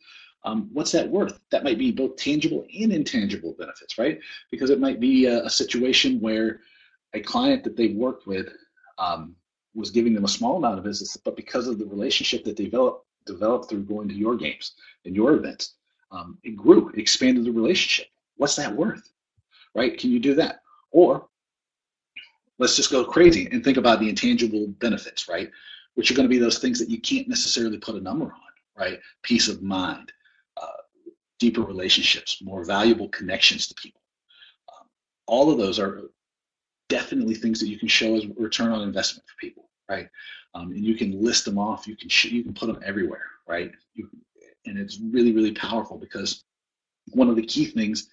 um, what's that worth? That might be both tangible and intangible benefits, right? Because it might be a, a situation where a client that they've worked with um, was giving them a small amount of business, but because of the relationship that they developed developed through going to your games and your events, um, it grew, it expanded the relationship. What's that worth, right? Can you do that? Or let's just go crazy and think about the intangible benefits, right? Which are going to be those things that you can't necessarily put a number on, right? Peace of mind, uh, deeper relationships, more valuable connections to people. Um, all of those are definitely things that you can show as return on investment for people, right? Um, and you can list them off. You can sh- you can put them everywhere, right? You, and it's really really powerful because one of the key things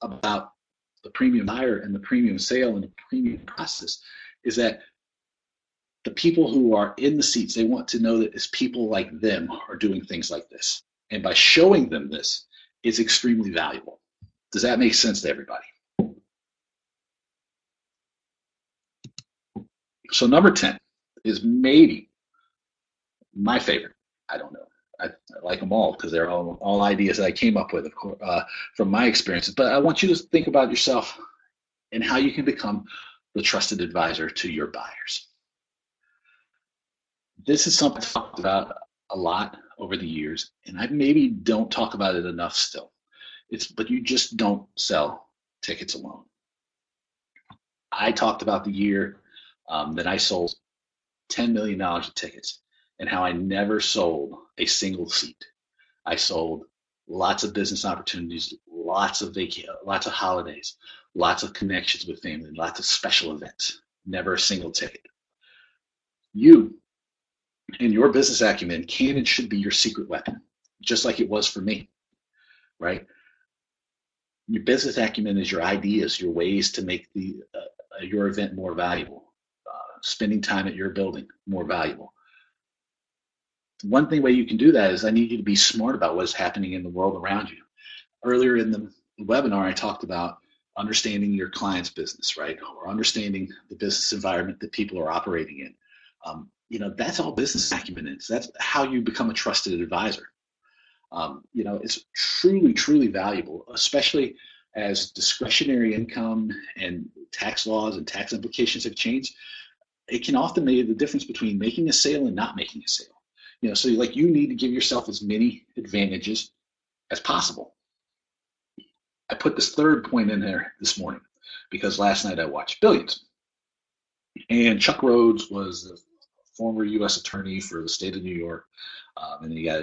about the premium buyer and the premium sale and the premium process is that the people who are in the seats they want to know that it's people like them are doing things like this and by showing them this is extremely valuable does that make sense to everybody So number 10 is maybe my favorite. I don't know. I, I like them all because they're all, all ideas that I came up with, of course, uh, from my experiences. But I want you to think about yourself and how you can become the trusted advisor to your buyers. This is something I've talked about a lot over the years, and I maybe don't talk about it enough still. It's but you just don't sell tickets alone. I talked about the year um, that I sold $10 million of tickets and how I never sold a single seat. I sold lots of business opportunities, lots of vac- lots of holidays, lots of connections with family, lots of special events, never a single ticket. You and your business acumen can and should be your secret weapon, just like it was for me, right? Your business acumen is your ideas, your ways to make the uh, your event more valuable spending time at your building more valuable. One thing way you can do that is I need you to be smart about what's happening in the world around you. Earlier in the webinar, I talked about understanding your client's business, right? Or understanding the business environment that people are operating in. Um, you know, that's all business acumen is. That's how you become a trusted advisor. Um, you know, it's truly, truly valuable, especially as discretionary income and tax laws and tax implications have changed it can often make the difference between making a sale and not making a sale. You know, so like you need to give yourself as many advantages as possible. I put this third point in there this morning because last night I watched Billions. And Chuck Rhoades was the former U.S. attorney for the state of New York, um, and he got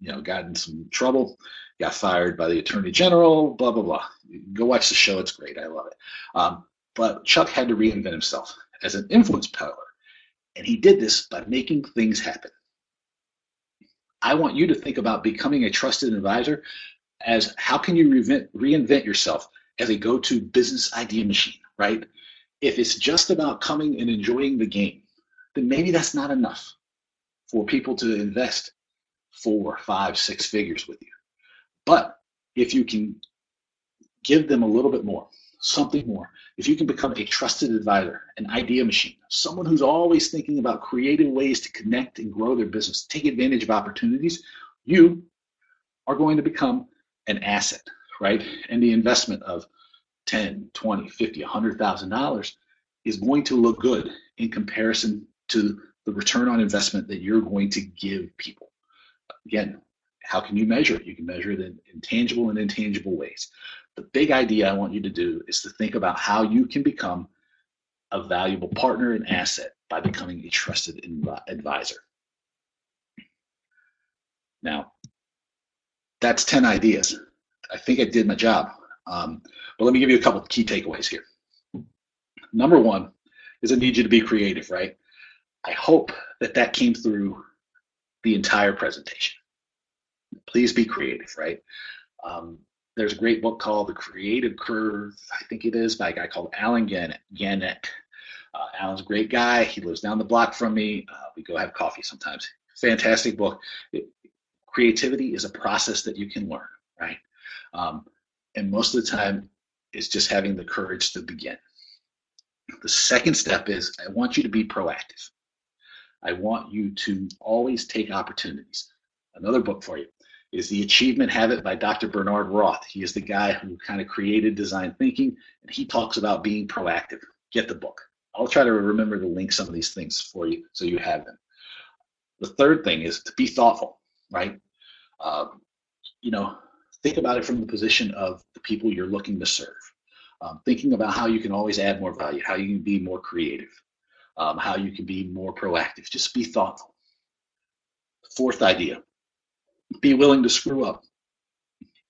you know got in some trouble, got fired by the attorney general. Blah blah blah. Go watch the show; it's great. I love it. Um, but Chuck had to reinvent himself as an influence peddler. And he did this by making things happen. I want you to think about becoming a trusted advisor as how can you reinvent, reinvent yourself as a go-to business idea machine, right? If it's just about coming and enjoying the game, then maybe that's not enough for people to invest four, five, six figures with you. But if you can give them a little bit more, something more. If you can become a trusted advisor, an idea machine, someone who's always thinking about creative ways to connect and grow their business, take advantage of opportunities, you are going to become an asset, right? And the investment of 10, 20, 50, $100,000 is going to look good in comparison to the return on investment that you're going to give people. Again, how can you measure it? You can measure it in, in tangible and intangible ways. The big idea I want you to do is to think about how you can become a valuable partner and asset by becoming a trusted advisor. Now, that's 10 ideas. I think I did my job. Um, but let me give you a couple key takeaways here. Number one is I need you to be creative, right? I hope that that came through the entire presentation. Please be creative, right? Um, there's a great book called The Creative Curve, I think it is, by a guy called Allen Gannett. Uh, Allen's a great guy. He lives down the block from me. Uh, we go have coffee sometimes. Fantastic book. It, creativity is a process that you can learn, right? Um, and most of the time, it's just having the courage to begin. The second step is I want you to be proactive. I want you to always take opportunities. Another book for you is The Achievement Habit by Dr. Bernard Roth. He is the guy who kind of created design thinking, and he talks about being proactive. Get the book. I'll try to remember to link some of these things for you so you have them. The third thing is to be thoughtful, right? Um, you know, think about it from the position of the people you're looking to serve. Um, thinking about how you can always add more value, how you can be more creative, um, how you can be more proactive. Just be thoughtful. Fourth idea be willing to screw up.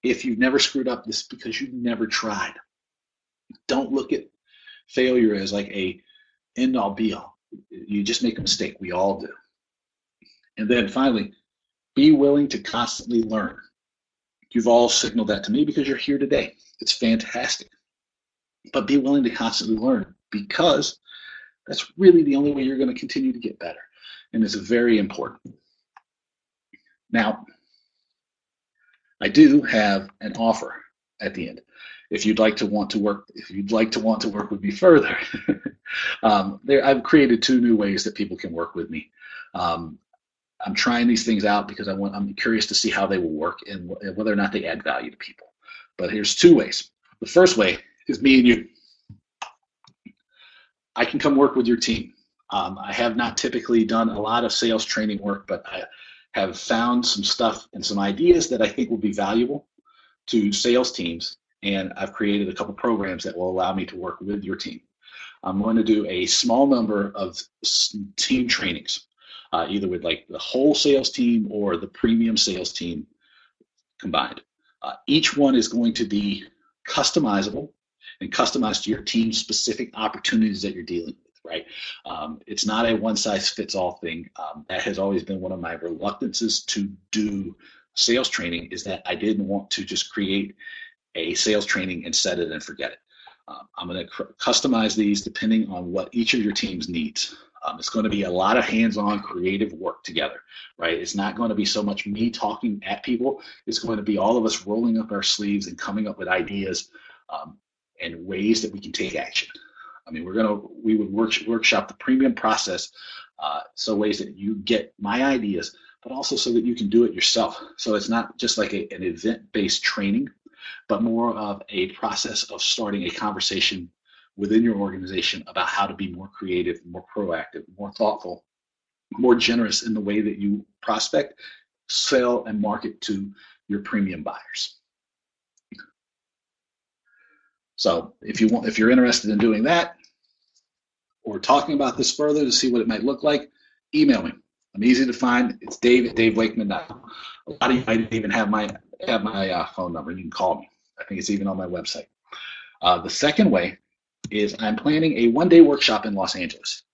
If you've never screwed up, this is because you've never tried. Don't look at failure as like a end all be all. You just make a mistake. We all do. And then finally, be willing to constantly learn. You've all signaled that to me because you're here today. It's fantastic. But be willing to constantly learn because that's really the only way you're going to continue to get better. And it's very important. Now, I do have an offer at the end. If you'd like to want to work, if you'd like to want to work with me further, um, there I've created two new ways that people can work with me. Um, I'm trying these things out because I want I'm curious to see how they will work and whether or not they add value to people. But here's two ways. The first way is me and you. I can come work with your team. Um, I have not typically done a lot of sales training work, but I, have found some stuff and some ideas that I think will be valuable to sales teams. And I've created a couple programs that will allow me to work with your team. I'm going to do a small number of team trainings, uh, either with like the whole sales team or the premium sales team combined. Uh, each one is going to be customizable and customized to your team specific opportunities that you're dealing with right? Um, it's not a one size fits all thing. Um, that has always been one of my reluctances to do sales training is that I didn't want to just create a sales training and set it and forget it. Um, I'm going to cr- customize these depending on what each of your teams needs. Um, it's going to be a lot of hands-on creative work together, right? It's not going to be so much me talking at people. It's going to be all of us rolling up our sleeves and coming up with ideas um, and ways that we can take action. I mean, we're gonna we would work, workshop the premium process, uh, so ways that you get my ideas, but also so that you can do it yourself. So it's not just like a, an event-based training, but more of a process of starting a conversation within your organization about how to be more creative, more proactive, more thoughtful, more generous in the way that you prospect, sell, and market to your premium buyers. So if you want, if you're interested in doing that or talking about this further to see what it might look like, email me. I'm easy to find. It's Dave at DaveWakeman.com. A lot of you might even have my have my uh, phone number. You can call me. I think it's even on my website. Uh, the second way is I'm planning a one-day workshop in Los Angeles.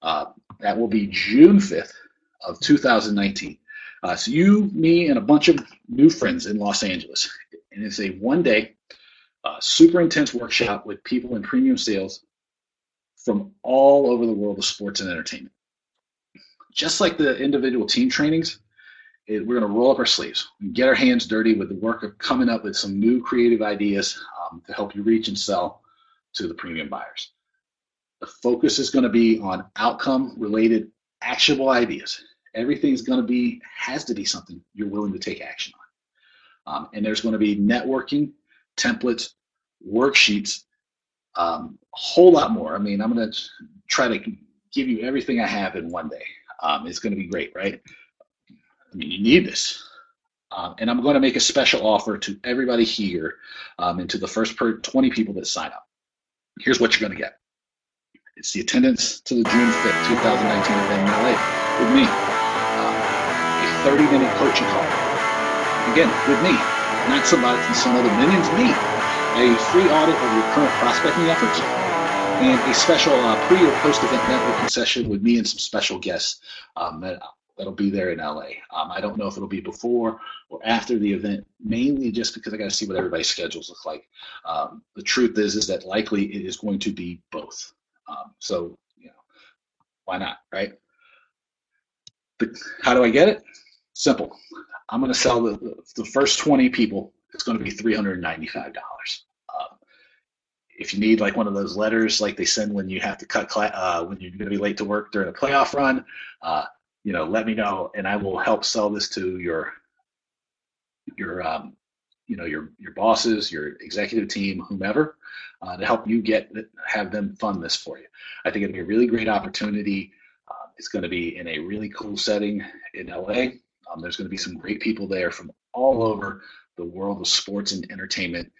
Uh, that will be June 5th of 2019. Uh, so you, me, and a bunch of new friends in Los Angeles. And it's a one-day uh, super intense workshop with people in premium sales from all over the world of sports and entertainment. Just like the individual team trainings, it, we're going to roll up our sleeves and get our hands dirty with the work of coming up with some new creative ideas um, to help you reach and sell to the premium buyers. The focus is going to be on outcome related actionable ideas. Everything's going to be, has to be something you're willing to take action on. Um, and there's going to be networking, templates, worksheets, um, a whole lot more. I mean, I'm going to try to give you everything I have in one day. Um, it's going to be great, right? I mean, you need this. Um, and I'm going to make a special offer to everybody here um, and to the first per 20 people that sign up. Here's what you're going to get. It's the attendance to the June 5th, 2019 event in LA with me. Um, a 30 minute coaching call. Again, with me, not somebody, some other minions, me a free audit of your current prospecting efforts, and a special uh, pre or post event networking session with me and some special guests um, that, that'll be there in LA. Um, I don't know if it'll be before or after the event, mainly just because I got to see what everybody's schedules look like. Um, the truth is, is that likely it is going to be both. Um, so, you know, why not, right? How do I get it? Simple. I'm going to sell the, the first 20 people. It's going to be $395 if you need like one of those letters like they send when you have to cut cla- uh, when you're going to be late to work during a playoff run, uh, you know, let me know and I will help sell this to your your um, you know your your bosses, your executive team, whomever, uh, to help you get have them fund this for you. I think it'll be a really great opportunity. Uh, it's going to be in a really cool setting in LA. Um, there's going to be some great people there from all over the world of sports and entertainment.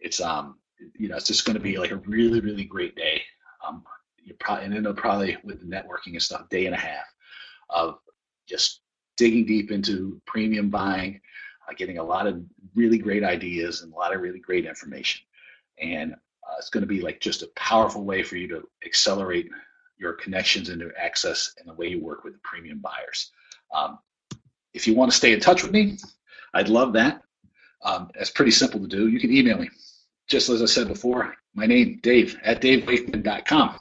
It's um you know it's just going to be like a really really great day. Um, you probably and it'll probably with the networking and stuff day and a half of just digging deep into premium buying uh, getting a lot of really great ideas and a lot of really great information. And uh, it's going to be like just a powerful way for you to accelerate your connections into access and the way you work with the premium buyers. Um, if you want to stay in touch with me, I'd love that. Um, it's pretty simple to do. You can email me. Just as I said before, my name, Dave, at davewakeman.com.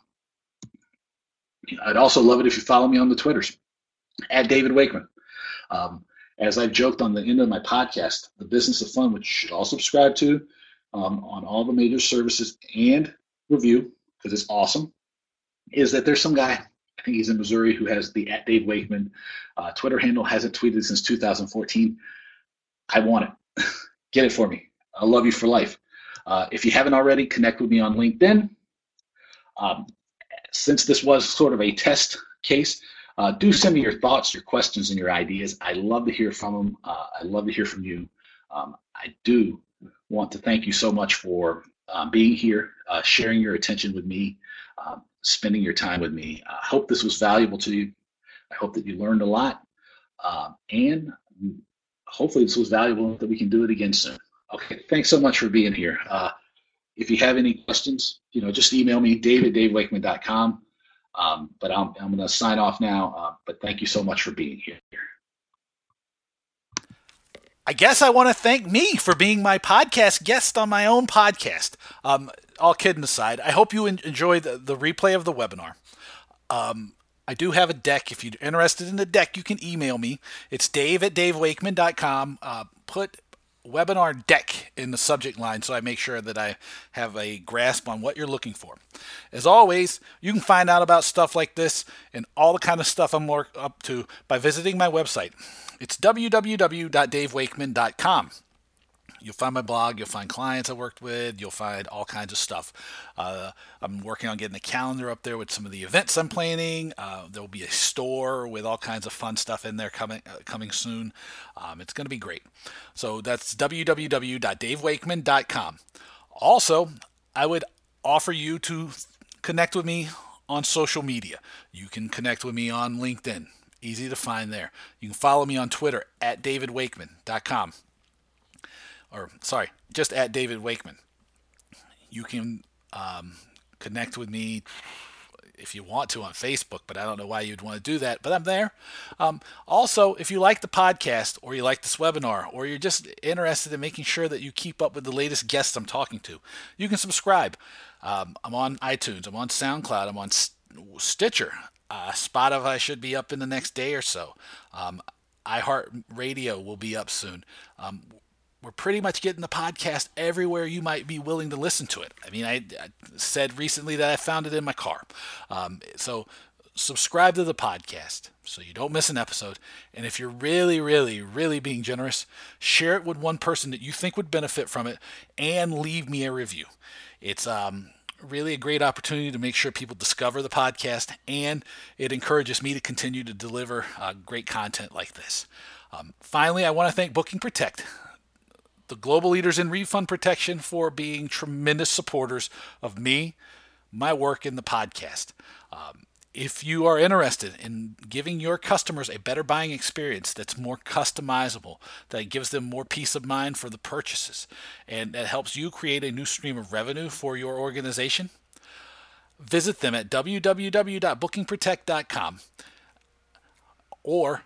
I'd also love it if you follow me on the Twitters, at David Wakeman. Um, as I've joked on the end of my podcast, The Business of Fun, which you should all subscribe to um, on all the major services and review, because it's awesome, is that there's some guy, think he's in Missouri, who has the at Dave Wakeman uh, Twitter handle, hasn't tweeted since 2014. I want it. Get it for me. I love you for life. Uh, if you haven't already, connect with me on LinkedIn. Um, since this was sort of a test case, uh, do send me your thoughts, your questions, and your ideas. I love to hear from them. Uh, I love to hear from you. Um, I do want to thank you so much for uh, being here, uh, sharing your attention with me, um, spending your time with me. I hope this was valuable to you. I hope that you learned a lot. Um, and hopefully this was valuable that we can do it again soon. Okay, thanks so much for being here. Uh, if you have any questions, you know, just email me, dave at davewakeman.com. Um, but I'm, I'm going to sign off now. Uh, but thank you so much for being here. I guess I want to thank me for being my podcast guest on my own podcast. Um, all kidding aside, I hope you enjoy the, the replay of the webinar. Um, I do have a deck. If you're interested in the deck, you can email me. It's dave at davewakeman.com. Uh, put webinar deck in the subject line so I make sure that I have a grasp on what you're looking for. As always, you can find out about stuff like this and all the kind of stuff I'm more up to by visiting my website. It's www.davewakeman.com. You'll find my blog. You'll find clients I worked with. You'll find all kinds of stuff. Uh, I'm working on getting a calendar up there with some of the events I'm planning. Uh, there'll be a store with all kinds of fun stuff in there coming uh, coming soon. Um, it's going to be great. So that's www.davewakeman.com. Also, I would offer you to connect with me on social media. You can connect with me on LinkedIn. Easy to find there. You can follow me on Twitter at davidwakeman.com or sorry, just at David Wakeman. You can um, connect with me if you want to on Facebook, but I don't know why you'd want to do that, but I'm there. Um, also, if you like the podcast or you like this webinar or you're just interested in making sure that you keep up with the latest guests I'm talking to, you can subscribe. Um, I'm on iTunes, I'm on SoundCloud, I'm on Stitcher. Uh, Spotify should be up in the next day or so. Um, iHeartRadio will be up soon. Um, we're pretty much getting the podcast everywhere you might be willing to listen to it. I mean, I, I said recently that I found it in my car. Um, so subscribe to the podcast so you don't miss an episode. And if you're really, really, really being generous, share it with one person that you think would benefit from it and leave me a review. It's um, really a great opportunity to make sure people discover the podcast and it encourages me to continue to deliver uh, great content like this. Um, finally, I want to thank Booking Protect the global leaders in refund protection for being tremendous supporters of me, my work in the podcast. Um, if you are interested in giving your customers a better buying experience that's more customizable, that gives them more peace of mind for the purchases, and that helps you create a new stream of revenue for your organization, visit them at www.bookingprotect.com or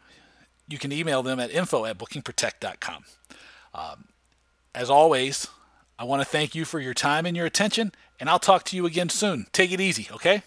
you can email them at info at bookingprotect.com. Um, as always, I want to thank you for your time and your attention, and I'll talk to you again soon. Take it easy, okay?